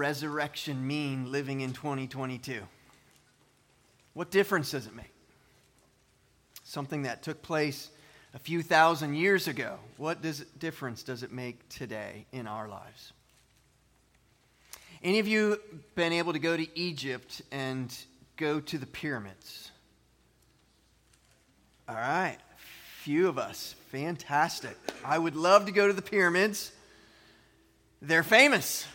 resurrection mean living in 2022? What difference does it make? Something that took place a few thousand years ago. What does, difference does it make today in our lives? Any of you been able to go to Egypt and go to the pyramids? All right, few of us. Fantastic. I would love to go to the pyramids. They're famous.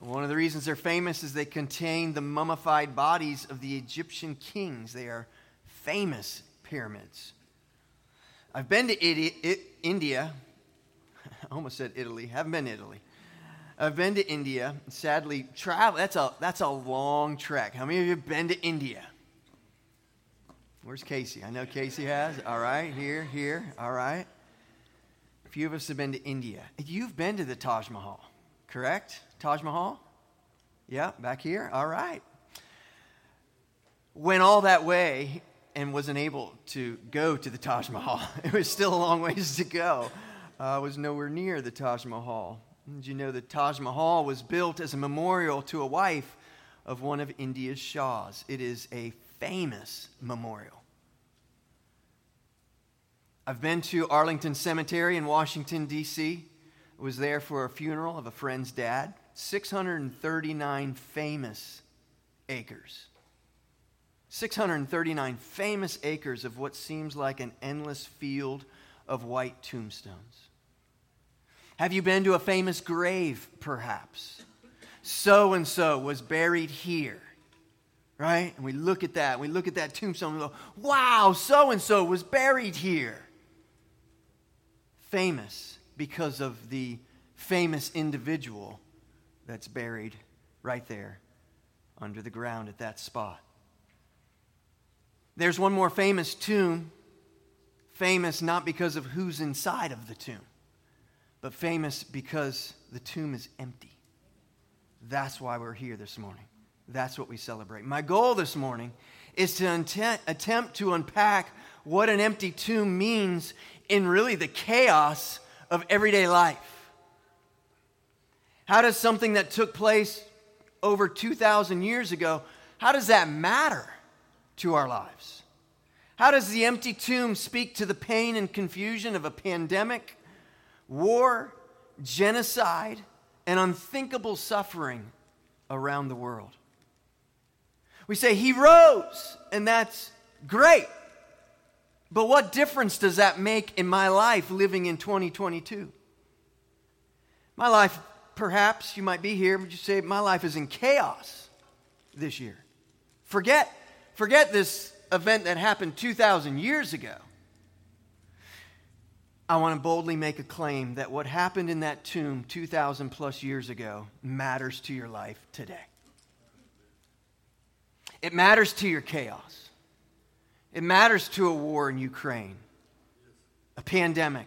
One of the reasons they're famous is they contain the mummified bodies of the Egyptian kings. They are famous pyramids. I've been to India. I almost said Italy. Haven't been to Italy. I've been to India. Sadly, travel that's a that's a long trek. How many of you have been to India? Where's Casey? I know Casey has. All right, here, here. All right. A few of us have been to India. You've been to the Taj Mahal, correct? Taj Mahal? Yeah, back here? All right. Went all that way and wasn't able to go to the Taj Mahal. It was still a long ways to go. Uh, I was nowhere near the Taj Mahal. Did you know the Taj Mahal was built as a memorial to a wife of one of India's Shahs? It is a famous memorial. I've been to Arlington Cemetery in Washington, D.C. I was there for a funeral of a friend's dad. 639 famous acres. 639 famous acres of what seems like an endless field of white tombstones. Have you been to a famous grave, perhaps? So and so was buried here, right? And we look at that, we look at that tombstone and go, wow, so and so was buried here. Famous because of the famous individual that's buried right there under the ground at that spot. There's one more famous tomb, famous not because of who's inside of the tomb, but famous because the tomb is empty. That's why we're here this morning. That's what we celebrate. My goal this morning is to attempt to unpack what an empty tomb means in really the chaos of everyday life. How does something that took place over 2,000 years ago, how does that matter to our lives? How does the empty tomb speak to the pain and confusion of a pandemic, war, genocide, and unthinkable suffering around the world? We say, He rose, and that's great. But what difference does that make in my life living in 2022? My life perhaps you might be here, but you say, My life is in chaos this year. Forget, forget this event that happened 2,000 years ago. I want to boldly make a claim that what happened in that tomb 2,000 plus years ago matters to your life today. It matters to your chaos. It matters to a war in Ukraine, a pandemic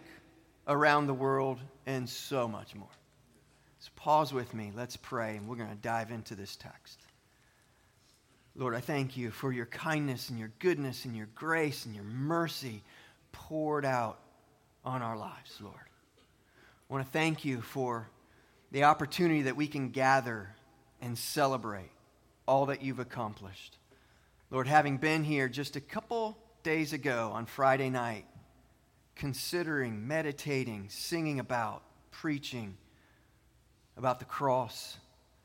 around the world, and so much more. Pause with me. Let's pray, and we're going to dive into this text. Lord, I thank you for your kindness and your goodness and your grace and your mercy poured out on our lives, Lord. I want to thank you for the opportunity that we can gather and celebrate all that you've accomplished. Lord, having been here just a couple days ago on Friday night, considering, meditating, singing about, preaching, about the cross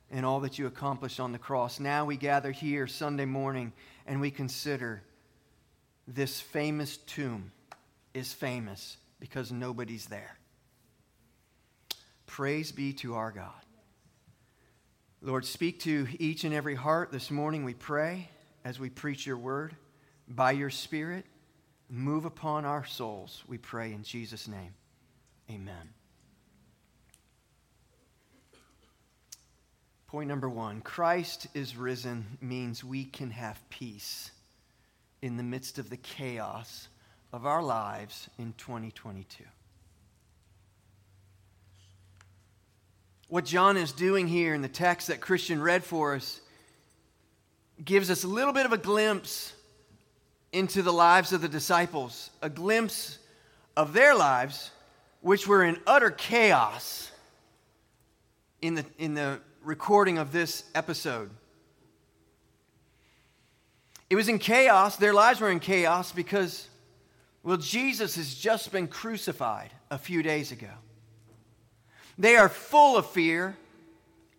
and all that you accomplished on the cross. Now we gather here Sunday morning and we consider this famous tomb is famous because nobody's there. Praise be to our God. Lord, speak to each and every heart this morning, we pray, as we preach your word. By your Spirit, move upon our souls, we pray in Jesus' name. Amen. Point number one Christ is risen means we can have peace in the midst of the chaos of our lives in 2022. What John is doing here in the text that Christian read for us gives us a little bit of a glimpse into the lives of the disciples, a glimpse of their lives, which were in utter chaos in the, in the recording of this episode. It was in chaos. Their lives were in chaos because, well, Jesus has just been crucified a few days ago. They are full of fear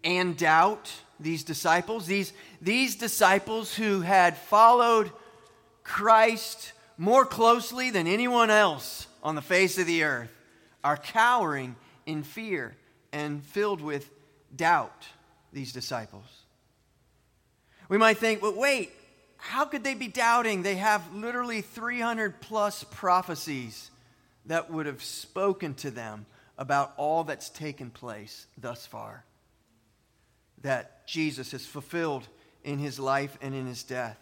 and doubt, these disciples. These, these disciples who had followed Christ more closely than anyone else on the face of the earth are cowering in fear and filled with doubt, these disciples. We might think, but wait, how could they be doubting? They have literally 300 plus prophecies that would have spoken to them about all that's taken place thus far. That Jesus has fulfilled in his life and in his death.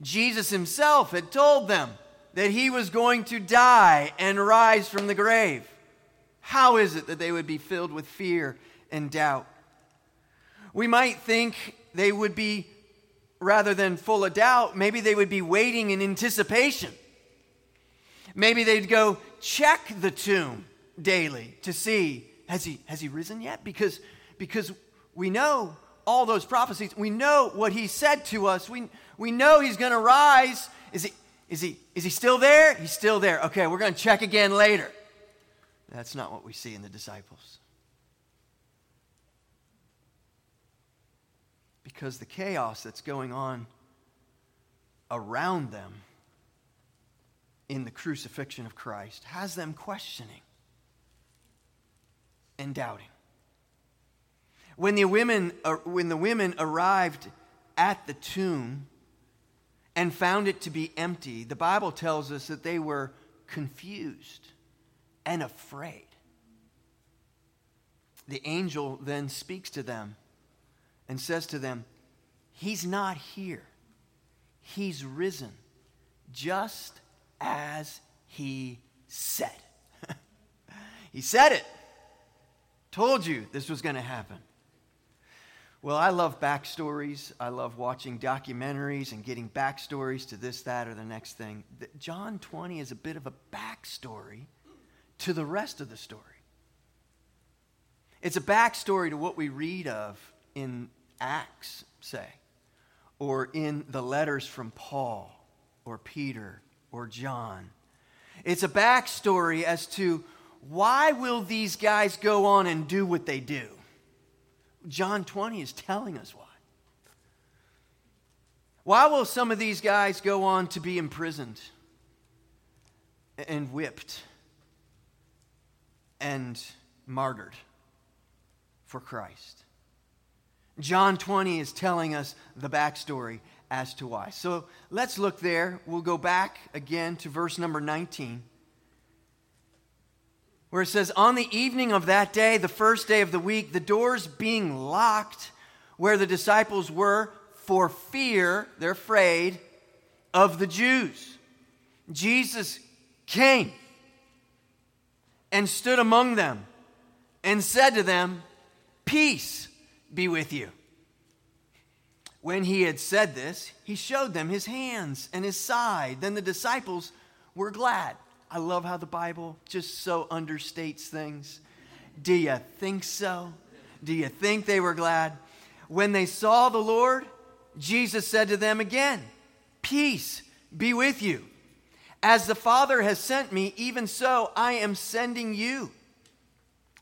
Jesus himself had told them that he was going to die and rise from the grave. How is it that they would be filled with fear and doubt? We might think they would be, rather than full of doubt, maybe they would be waiting in anticipation. Maybe they'd go check the tomb daily to see has he, has he risen yet? Because, because we know all those prophecies. We know what he said to us. We, we know he's going to rise. Is he, is, he, is he still there? He's still there. Okay, we're going to check again later. That's not what we see in the disciples. Because the chaos that's going on around them in the crucifixion of Christ has them questioning and doubting. When the women, uh, when the women arrived at the tomb and found it to be empty, the Bible tells us that they were confused and afraid. The angel then speaks to them and says to them, He's not here. He's risen, just as he said. he said it. Told you this was going to happen. Well, I love backstories. I love watching documentaries and getting backstories to this, that, or the next thing. John 20 is a bit of a backstory to the rest of the story. It's a backstory to what we read of in Acts, say, or in the letters from Paul or Peter or John. It's a backstory as to why will these guys go on and do what they do? John 20 is telling us why. Why will some of these guys go on to be imprisoned and whipped and martyred for Christ? John 20 is telling us the backstory as to why. So let's look there. We'll go back again to verse number 19 where it says, On the evening of that day, the first day of the week, the doors being locked where the disciples were for fear, they're afraid, of the Jews. Jesus came and stood among them and said to them, Peace be with you. When he had said this, he showed them his hands and his side. Then the disciples were glad. I love how the Bible just so understates things. Do you think so? Do you think they were glad? When they saw the Lord, Jesus said to them again, Peace be with you. As the Father has sent me, even so I am sending you.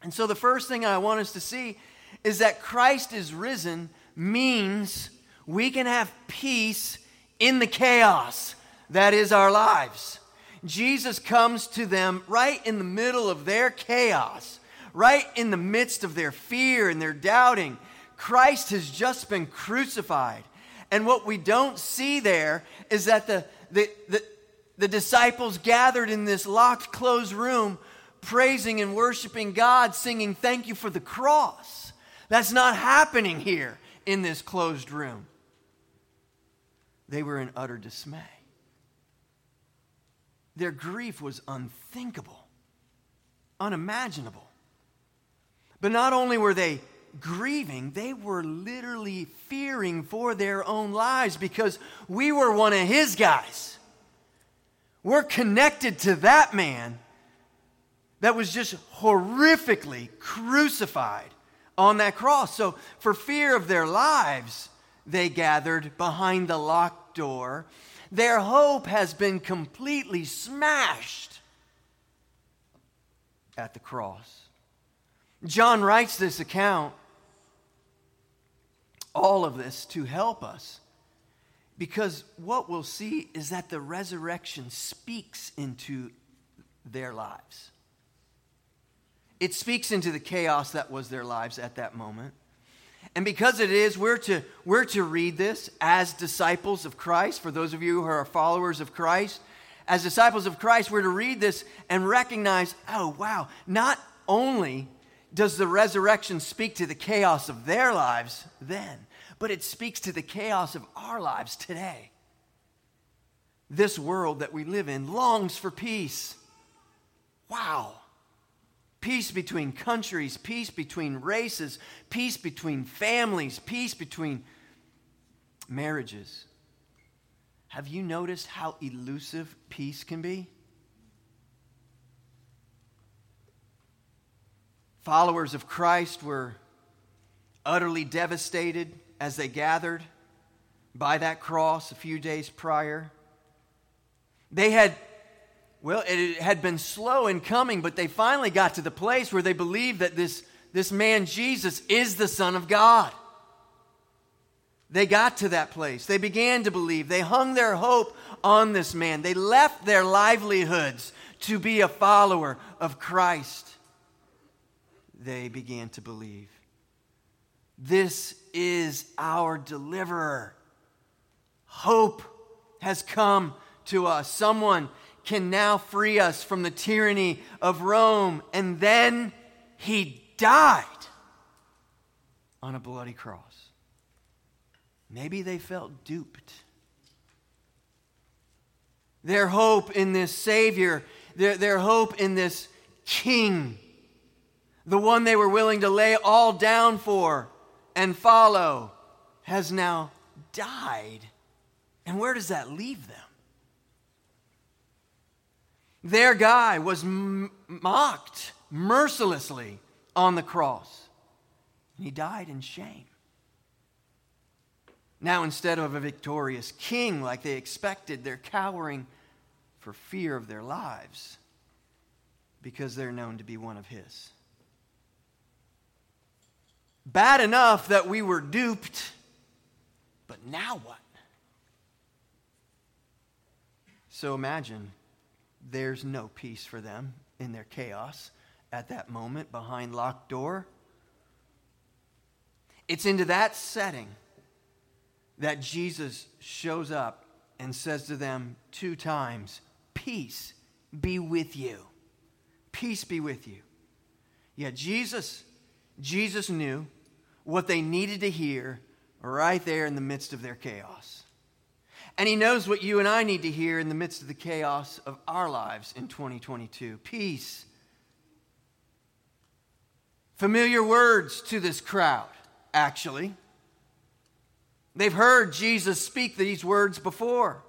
And so the first thing I want us to see is that Christ is risen means we can have peace in the chaos that is our lives. Jesus comes to them right in the middle of their chaos, right in the midst of their fear and their doubting. Christ has just been crucified. And what we don't see there is that the, the, the, the disciples gathered in this locked, closed room, praising and worshiping God, singing, Thank you for the cross. That's not happening here in this closed room. They were in utter dismay. Their grief was unthinkable, unimaginable. But not only were they grieving, they were literally fearing for their own lives because we were one of his guys. We're connected to that man that was just horrifically crucified on that cross. So, for fear of their lives, they gathered behind the locked door. Their hope has been completely smashed at the cross. John writes this account, all of this, to help us. Because what we'll see is that the resurrection speaks into their lives. It speaks into the chaos that was their lives at that moment. And because it is, we're to, we're to read this as disciples of Christ. For those of you who are followers of Christ, as disciples of Christ, we're to read this and recognize oh, wow, not only does the resurrection speak to the chaos of their lives then, but it speaks to the chaos of our lives today. This world that we live in longs for peace. Wow peace between countries, peace between races, peace between families, peace between marriages. Have you noticed how elusive peace can be? Followers of Christ were utterly devastated as they gathered by that cross a few days prior. They had well, it had been slow in coming, but they finally got to the place where they believed that this, this man, Jesus, is the Son of God. They got to that place. They began to believe. They hung their hope on this man. They left their livelihoods to be a follower of Christ. They began to believe. This is our deliverer. Hope has come to us. Someone can now free us from the tyranny of Rome. And then he died on a bloody cross. Maybe they felt duped. Their hope in this Savior, their, their hope in this King, the one they were willing to lay all down for and follow, has now died. And where does that leave them? Their guy was m- mocked mercilessly on the cross, and he died in shame. Now, instead of a victorious king like they expected, they're cowering for fear of their lives because they're known to be one of his. Bad enough that we were duped, but now what? So imagine there's no peace for them in their chaos at that moment behind locked door. It's into that setting that Jesus shows up and says to them two times, Peace be with you. Peace be with you. Yeah, Jesus, Jesus knew what they needed to hear right there in the midst of their chaos. And He knows what you and I need to hear in the midst of the chaos of our lives in 2022 peace. Familiar words to this crowd, actually. They've heard Jesus speak these words before.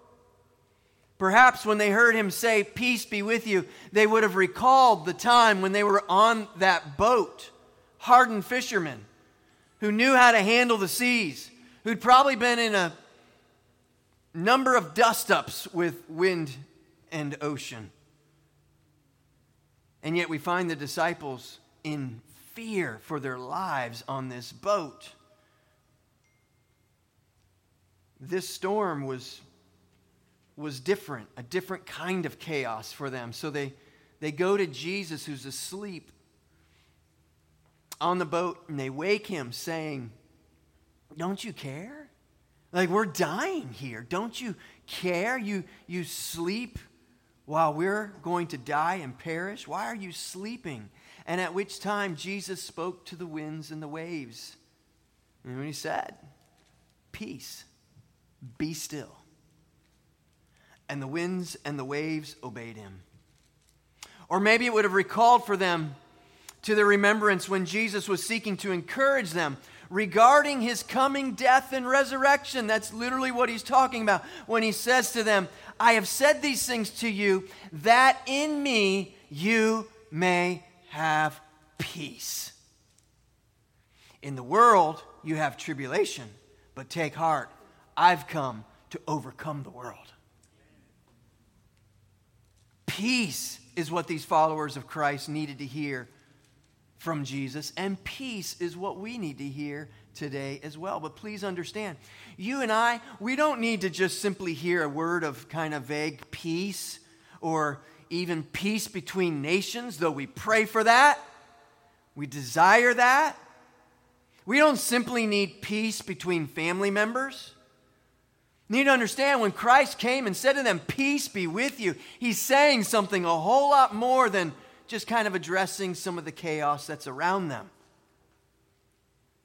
Perhaps when they heard him say, Peace be with you, they would have recalled the time when they were on that boat, hardened fishermen who knew how to handle the seas, who'd probably been in a number of dust ups with wind and ocean. And yet we find the disciples in fear for their lives on this boat. This storm was, was different, a different kind of chaos for them. So they, they go to Jesus, who's asleep on the boat, and they wake him, saying, Don't you care? Like, we're dying here. Don't you care? You, you sleep while we're going to die and perish? Why are you sleeping? And at which time Jesus spoke to the winds and the waves. And when he said, Peace, be still. And the winds and the waves obeyed him. Or maybe it would have recalled for them to their remembrance when Jesus was seeking to encourage them regarding his coming death and resurrection. That's literally what he's talking about when he says to them, I have said these things to you that in me you may have peace. In the world, you have tribulation, but take heart. I've come to overcome the world. Peace is what these followers of Christ needed to hear from Jesus, and peace is what we need to hear today as well. But please understand, you and I, we don't need to just simply hear a word of kind of vague peace or even peace between nations, though we pray for that, we desire that. We don't simply need peace between family members. Need to understand when Christ came and said to them, Peace be with you, he's saying something a whole lot more than just kind of addressing some of the chaos that's around them.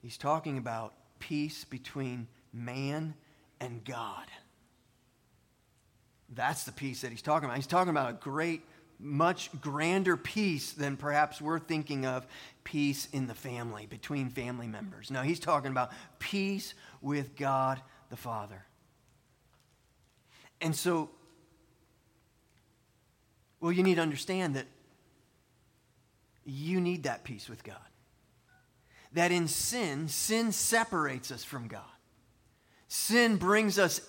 He's talking about peace between man and God. That's the peace that he's talking about. He's talking about a great, much grander peace than perhaps we're thinking of peace in the family, between family members. No, he's talking about peace with God the Father. And so, well, you need to understand that you need that peace with God. That in sin, sin separates us from God. Sin brings us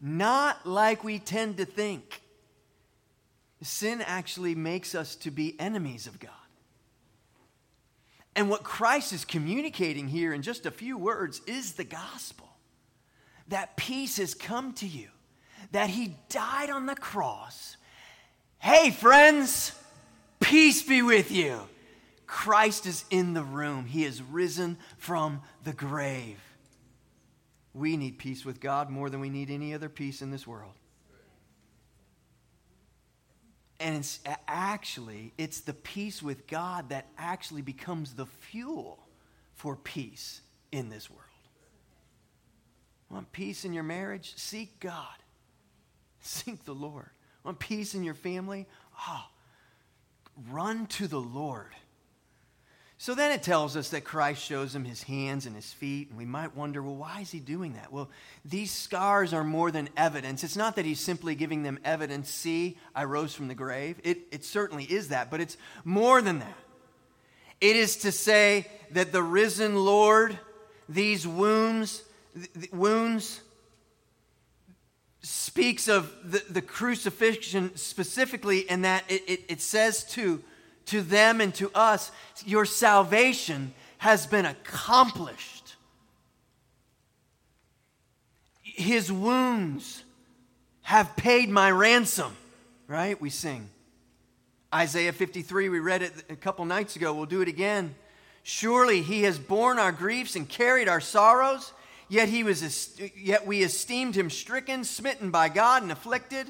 not like we tend to think. Sin actually makes us to be enemies of God. And what Christ is communicating here in just a few words is the gospel. That peace has come to you, that He died on the cross. Hey, friends, peace be with you. Christ is in the room, He has risen from the grave. We need peace with God more than we need any other peace in this world. And it's actually, it's the peace with God that actually becomes the fuel for peace in this world. Want peace in your marriage? Seek God. Seek the Lord. Want peace in your family? Oh, run to the Lord. So then it tells us that Christ shows him his hands and his feet, and we might wonder, well, why is he doing that? Well, these scars are more than evidence. It's not that he's simply giving them evidence, see, I rose from the grave. It, it certainly is that, but it's more than that. It is to say that the risen Lord, these wounds, wounds, speaks of the, the crucifixion specifically, and that it, it, it says to to them and to us, your salvation has been accomplished. His wounds have paid my ransom, right? We sing. Isaiah 53, we read it a couple nights ago. We'll do it again. Surely he has borne our griefs and carried our sorrows, yet, he was, yet we esteemed him stricken, smitten by God, and afflicted.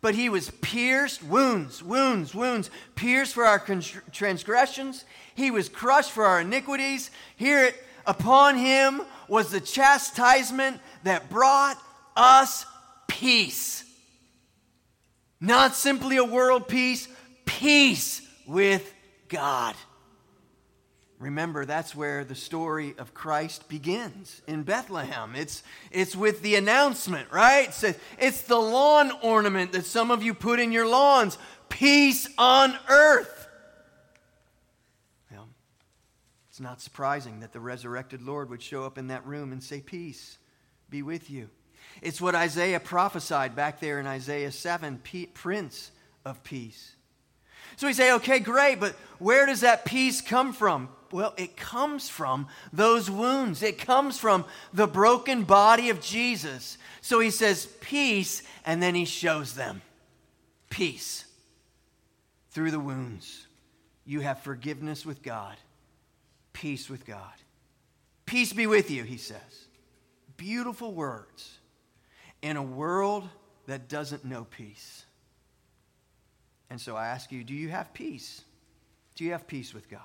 But he was pierced, wounds, wounds, wounds, pierced for our transgressions. He was crushed for our iniquities. Here upon him was the chastisement that brought us peace. Not simply a world peace, peace with God. Remember, that's where the story of Christ begins in Bethlehem. It's, it's with the announcement, right? It's, it's the lawn ornament that some of you put in your lawns peace on earth. Well, it's not surprising that the resurrected Lord would show up in that room and say, Peace be with you. It's what Isaiah prophesied back there in Isaiah 7 Prince of Peace. So we say, okay, great, but where does that peace come from? Well, it comes from those wounds. It comes from the broken body of Jesus. So he says, peace, and then he shows them peace through the wounds. You have forgiveness with God, peace with God. Peace be with you, he says. Beautiful words in a world that doesn't know peace. And so I ask you, do you have peace? Do you have peace with God?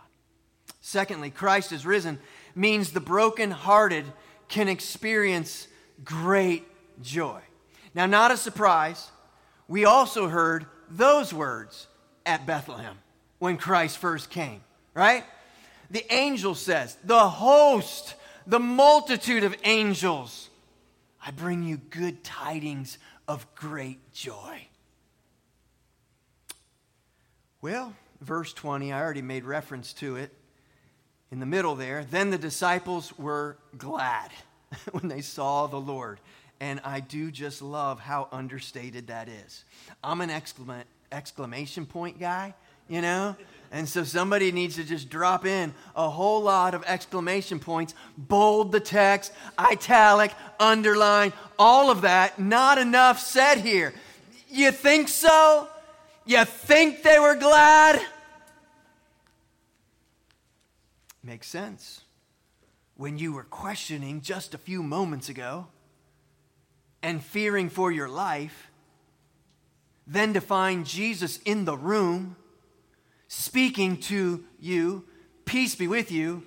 Secondly, Christ is risen means the brokenhearted can experience great joy. Now, not a surprise, we also heard those words at Bethlehem when Christ first came, right? The angel says, The host, the multitude of angels, I bring you good tidings of great joy. Well, verse 20, I already made reference to it in the middle there. Then the disciples were glad when they saw the Lord. And I do just love how understated that is. I'm an exclama- exclamation point guy, you know? And so somebody needs to just drop in a whole lot of exclamation points, bold the text, italic, underline, all of that. Not enough said here. You think so? You think they were glad? Makes sense. When you were questioning just a few moments ago and fearing for your life, then to find Jesus in the room speaking to you, peace be with you.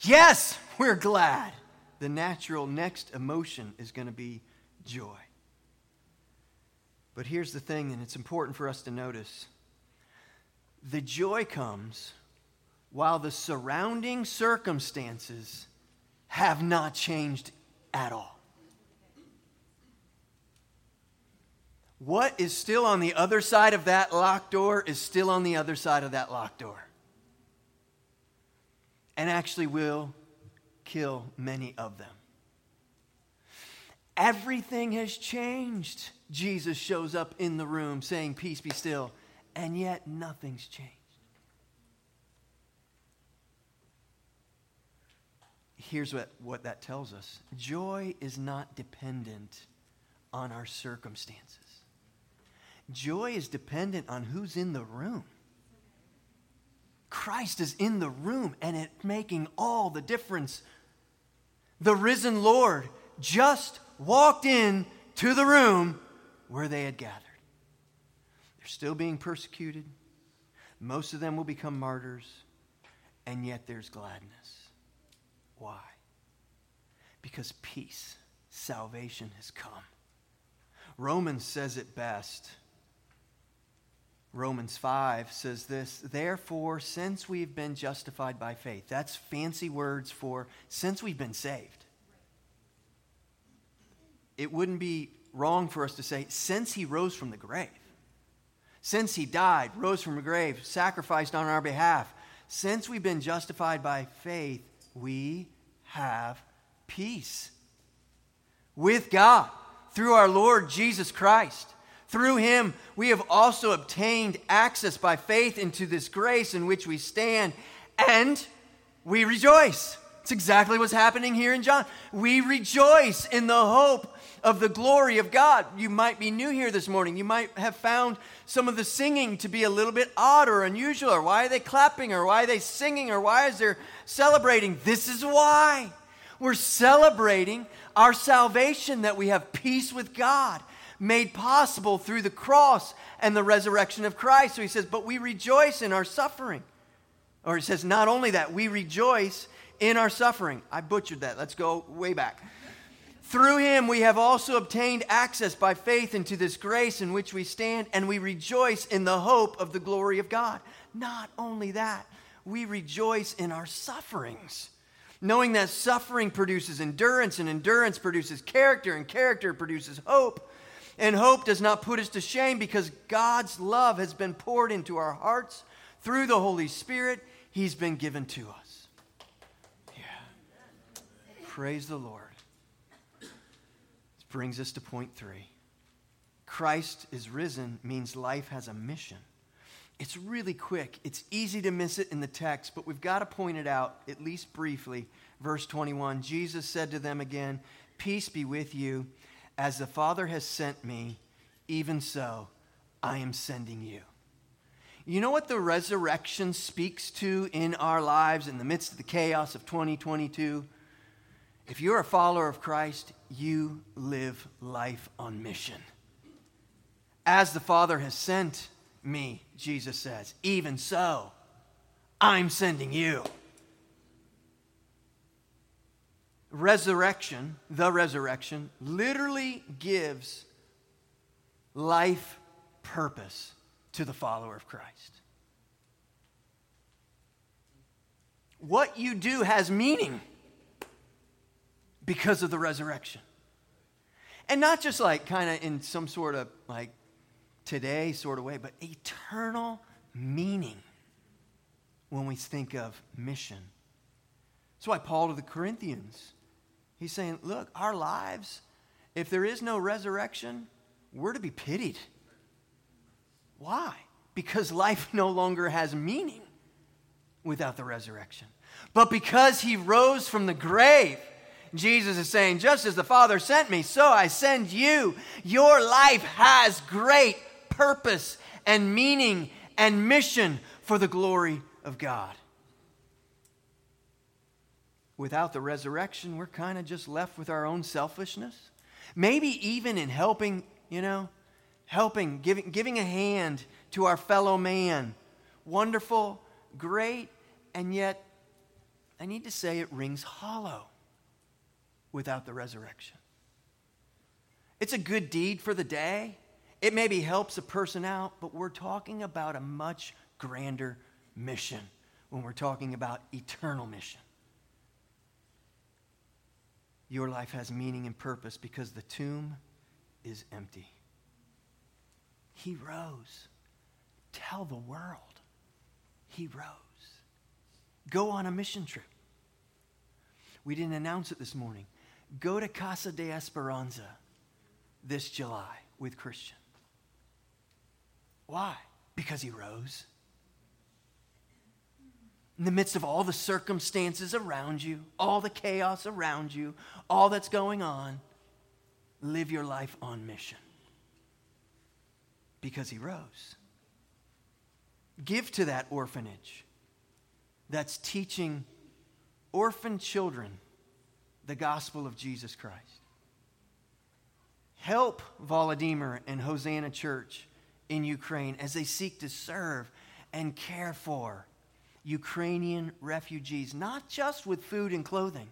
Yes, we're glad. The natural next emotion is going to be joy. But here's the thing, and it's important for us to notice the joy comes while the surrounding circumstances have not changed at all. What is still on the other side of that locked door is still on the other side of that locked door. And actually will kill many of them. Everything has changed. Jesus shows up in the room saying, Peace be still. And yet nothing's changed. Here's what, what that tells us joy is not dependent on our circumstances, joy is dependent on who's in the room. Christ is in the room and it's making all the difference. The risen Lord just walked in to the room where they had gathered. They're still being persecuted. Most of them will become martyrs, and yet there's gladness. Why? Because peace, salvation has come. Romans says it best. Romans 5 says this Therefore, since we've been justified by faith, that's fancy words for since we've been saved. It wouldn't be wrong for us to say, since he rose from the grave, since he died, rose from the grave, sacrificed on our behalf, since we've been justified by faith, we have peace with God through our Lord Jesus Christ. Through him, we have also obtained access by faith into this grace in which we stand, and we rejoice. It's exactly what's happening here in John. We rejoice in the hope of the glory of God. You might be new here this morning. You might have found some of the singing to be a little bit odd or unusual, or why are they clapping, or why are they singing, or why is there celebrating? This is why. We're celebrating our salvation that we have peace with God made possible through the cross and the resurrection of Christ. So he says, but we rejoice in our suffering. Or he says, not only that, we rejoice in our suffering. I butchered that. Let's go way back. Through him, we have also obtained access by faith into this grace in which we stand, and we rejoice in the hope of the glory of God. Not only that, we rejoice in our sufferings, knowing that suffering produces endurance, and endurance produces character, and character produces hope. And hope does not put us to shame because God's love has been poured into our hearts through the Holy Spirit. He's been given to us. Yeah. Praise the Lord brings us to point three. Christ is risen means life has a mission. It's really quick. It's easy to miss it in the text, but we've got to point it out, at least briefly. Verse 21 Jesus said to them again, Peace be with you. As the Father has sent me, even so I am sending you. You know what the resurrection speaks to in our lives in the midst of the chaos of 2022? If you're a follower of Christ, you live life on mission. As the Father has sent me, Jesus says, even so, I'm sending you. Resurrection, the resurrection, literally gives life purpose to the follower of Christ. What you do has meaning because of the resurrection. And not just like kind of in some sort of like today sort of way, but eternal meaning. when we think of mission. That's why Paul to the Corinthians, he's saying, look, our lives, if there is no resurrection, we're to be pitied. Why? Because life no longer has meaning without the resurrection. But because he rose from the grave, Jesus is saying, just as the Father sent me, so I send you. Your life has great purpose and meaning and mission for the glory of God. Without the resurrection, we're kind of just left with our own selfishness. Maybe even in helping, you know, helping, giving, giving a hand to our fellow man. Wonderful, great, and yet I need to say it rings hollow without the resurrection. It's a good deed for the day. It maybe helps a person out, but we're talking about a much grander mission when we're talking about eternal mission. Your life has meaning and purpose because the tomb is empty. He rose. Tell the world he rose. Go on a mission trip. We didn't announce it this morning. Go to Casa de Esperanza this July with Christian. Why? Because he rose. In the midst of all the circumstances around you, all the chaos around you, all that's going on, live your life on mission. Because he rose. Give to that orphanage that's teaching orphan children the gospel of Jesus Christ. Help Volodymyr and Hosanna Church in Ukraine as they seek to serve and care for Ukrainian refugees, not just with food and clothing.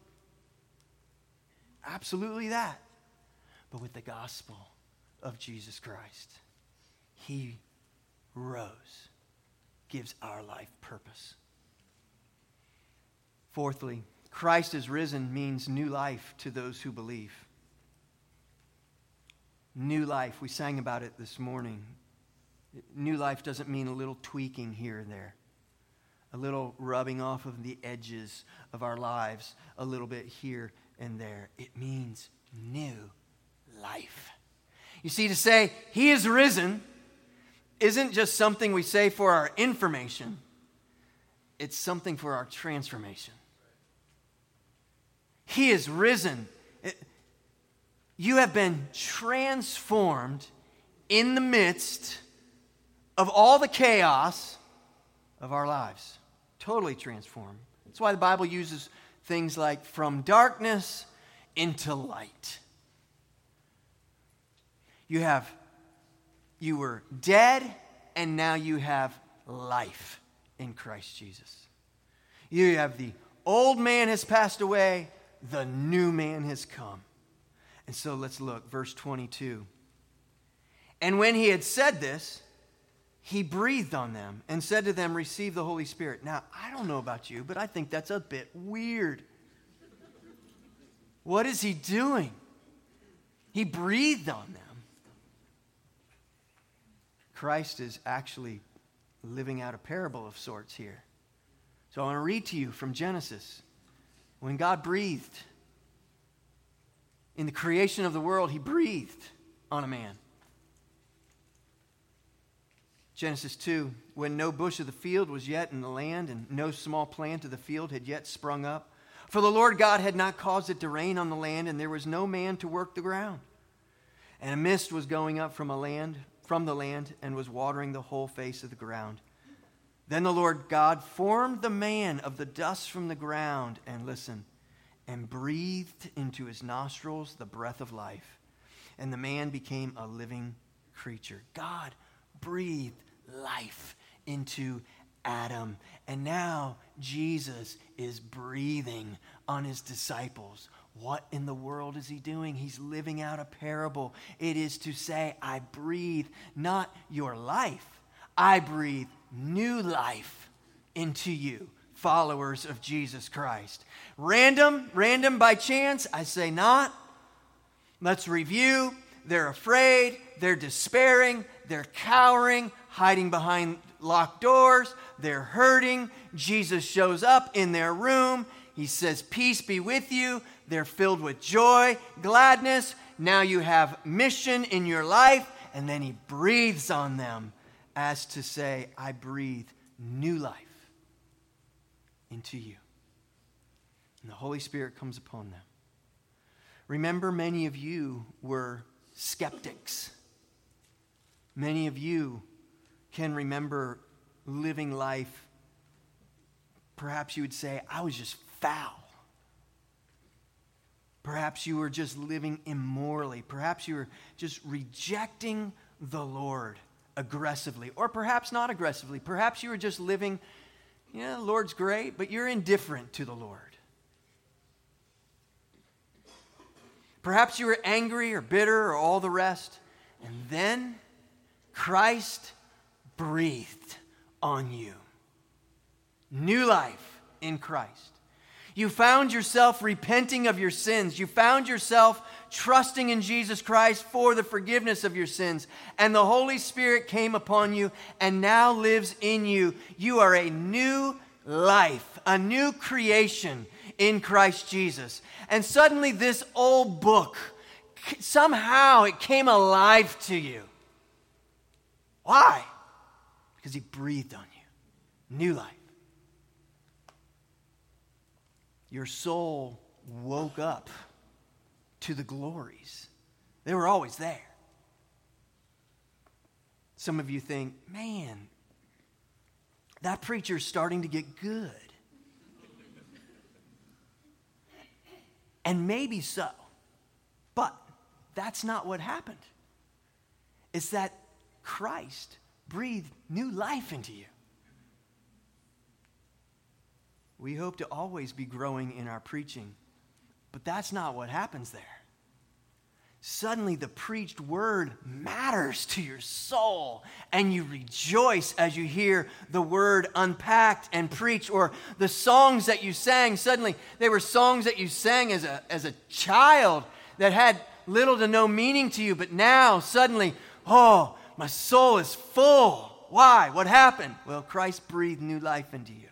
Absolutely that. But with the gospel of Jesus Christ. He rose, gives our life purpose. Fourthly, Christ is risen means new life to those who believe. New life. We sang about it this morning. New life doesn't mean a little tweaking here and there, a little rubbing off of the edges of our lives, a little bit here and there. It means new life. You see, to say, He is risen isn't just something we say for our information, it's something for our transformation. He is risen. You have been transformed in the midst of all the chaos of our lives. Totally transformed. That's why the Bible uses things like from darkness into light. You have you were dead and now you have life in Christ Jesus. You have the old man has passed away, the new man has come. And so let's look, verse 22. And when he had said this, he breathed on them and said to them, Receive the Holy Spirit. Now, I don't know about you, but I think that's a bit weird. What is he doing? He breathed on them. Christ is actually living out a parable of sorts here. So I want to read to you from Genesis. When God breathed in the creation of the world, He breathed on a man. Genesis 2 When no bush of the field was yet in the land, and no small plant of the field had yet sprung up, for the Lord God had not caused it to rain on the land, and there was no man to work the ground. And a mist was going up from a land from the land and was watering the whole face of the ground. Then the Lord God formed the man of the dust from the ground, and listen, and breathed into his nostrils the breath of life. And the man became a living creature. God breathed life into Adam. And now Jesus is breathing on his disciples. What in the world is he doing? He's living out a parable. It is to say, I breathe not your life, I breathe new life into you, followers of Jesus Christ. Random, random by chance? I say not. Let's review. They're afraid, they're despairing, they're cowering, hiding behind locked doors. They're hurting. Jesus shows up in their room. He says, Peace be with you. They're filled with joy, gladness. Now you have mission in your life. And then he breathes on them as to say, I breathe new life into you. And the Holy Spirit comes upon them. Remember, many of you were skeptics. Many of you can remember living life. Perhaps you would say, I was just foul. Perhaps you were just living immorally. Perhaps you were just rejecting the Lord aggressively, or perhaps not aggressively. Perhaps you were just living, yeah, Lord's great, but you're indifferent to the Lord. Perhaps you were angry or bitter or all the rest. And then Christ breathed on you. New life in Christ. You found yourself repenting of your sins. You found yourself trusting in Jesus Christ for the forgiveness of your sins. And the Holy Spirit came upon you and now lives in you. You are a new life, a new creation in Christ Jesus. And suddenly, this old book, somehow it came alive to you. Why? Because He breathed on you. New life. Your soul woke up to the glories, they were always there. Some of you think, man, that preacher's starting to get good. And maybe so. But that's not what happened. It's that Christ breathed new life into you. We hope to always be growing in our preaching, but that's not what happens there. Suddenly, the preached word matters to your soul, and you rejoice as you hear the word unpacked and preached, or the songs that you sang. Suddenly, they were songs that you sang as a, as a child that had little to no meaning to you, but now, suddenly, oh, my soul is full. Why? What happened? Well, Christ breathed new life into you.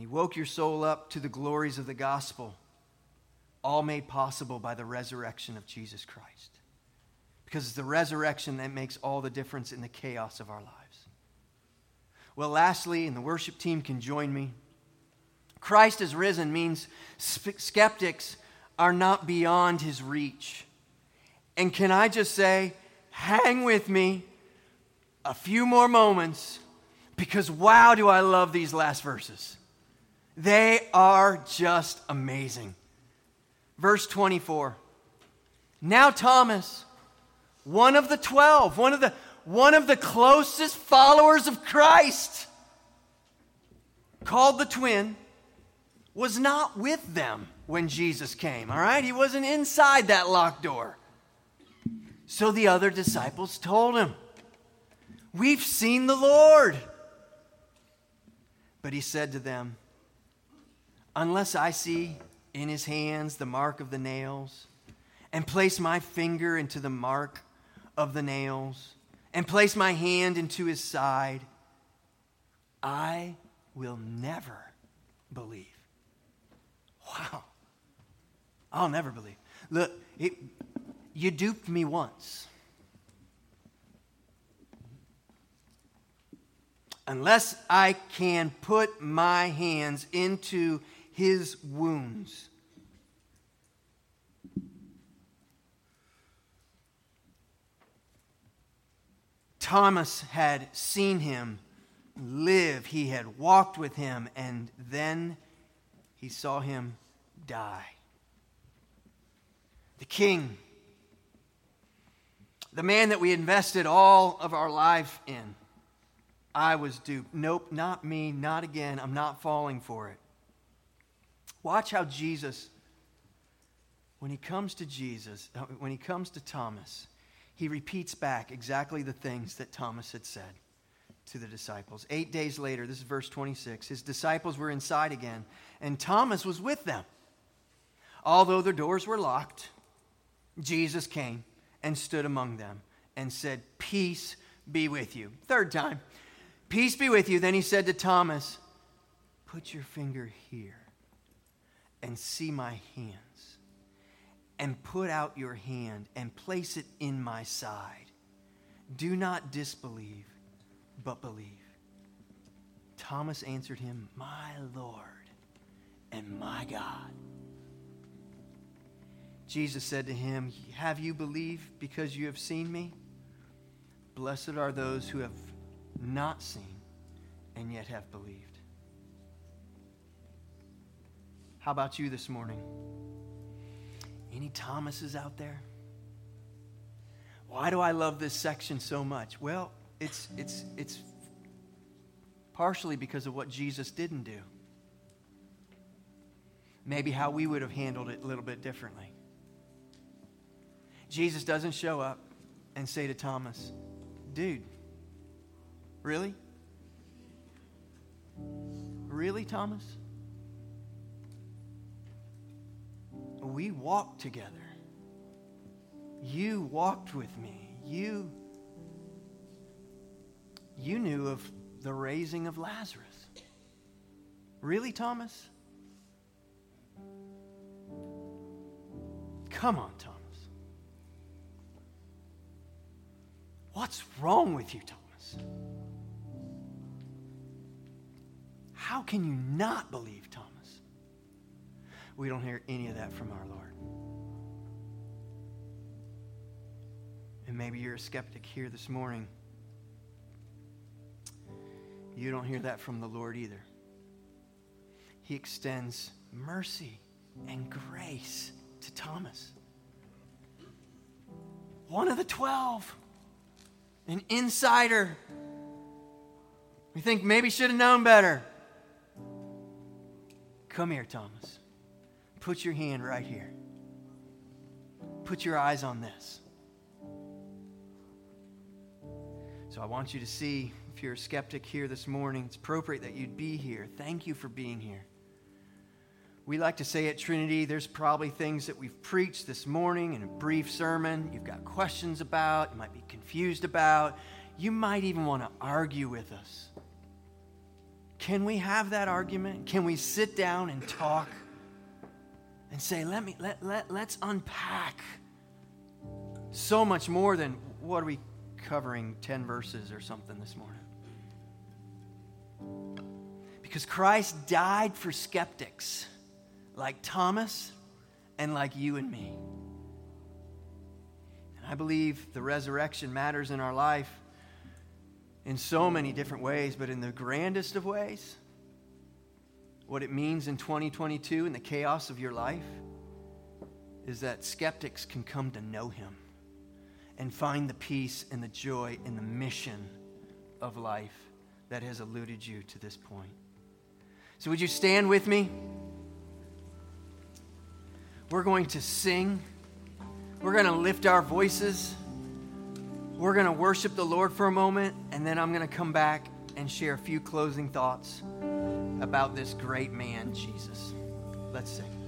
And he woke your soul up to the glories of the gospel, all made possible by the resurrection of Jesus Christ. Because it's the resurrection that makes all the difference in the chaos of our lives. Well, lastly, and the worship team can join me, Christ has risen means skeptics are not beyond his reach. And can I just say, hang with me a few more moments because wow, do I love these last verses. They are just amazing. Verse 24. Now, Thomas, one of the 12, one of the, one of the closest followers of Christ, called the twin, was not with them when Jesus came, all right? He wasn't inside that locked door. So the other disciples told him, We've seen the Lord. But he said to them, unless I see in his hands the mark of the nails, and place my finger into the mark of the nails, and place my hand into his side, I will never believe. Wow. I'll never believe. Look, it, you duped me once. Unless I can put my hands into his wounds. Thomas had seen him live, he had walked with him, and then he saw him die. The king, the man that we invested all of our life in, I was duped. Nope, not me, not again. I'm not falling for it. Watch how Jesus, when he comes to Jesus, uh, when he comes to Thomas, he repeats back exactly the things that Thomas had said to the disciples. Eight days later, this is verse 26, his disciples were inside again, and Thomas was with them. Although their doors were locked, Jesus came and stood among them and said, Peace be with you. Third time, Peace be with you. Then he said to Thomas, Put your finger here and see my hands, and put out your hand and place it in my side. Do not disbelieve, but believe. Thomas answered him, My Lord and my God. Jesus said to him, Have you believed because you have seen me? Blessed are those who have not seen and yet have believed. How about you this morning? Any Thomases out there? Why do I love this section so much? Well, it's, it's, it's partially because of what Jesus didn't do. Maybe how we would have handled it a little bit differently. Jesus doesn't show up and say to Thomas, Dude, really? Really, Thomas? We walked together. You walked with me. You you knew of the raising of Lazarus. Really, Thomas? Come on, Thomas. What's wrong with you, Thomas? How can you not believe, Thomas? We don't hear any of that from our Lord. And maybe you're a skeptic here this morning. You don't hear that from the Lord either. He extends mercy and grace to Thomas. One of the twelve an insider. We think maybe should have known better. Come here, Thomas. Put your hand right here. Put your eyes on this. So I want you to see if you're a skeptic here this morning, it's appropriate that you'd be here. Thank you for being here. We like to say at Trinity, there's probably things that we've preached this morning in a brief sermon you've got questions about, you might be confused about, you might even want to argue with us. Can we have that argument? Can we sit down and talk and say, let me let, let let's unpack so much more than what are we covering 10 verses or something this morning? Because Christ died for skeptics like Thomas and like you and me. And I believe the resurrection matters in our life in so many different ways, but in the grandest of ways, what it means in 2022 in the chaos of your life is that skeptics can come to know him and find the peace and the joy and the mission of life that has eluded you to this point. So, would you stand with me? We're going to sing. We're going to lift our voices. We're going to worship the Lord for a moment, and then I'm going to come back and share a few closing thoughts about this great man, Jesus. Let's sing.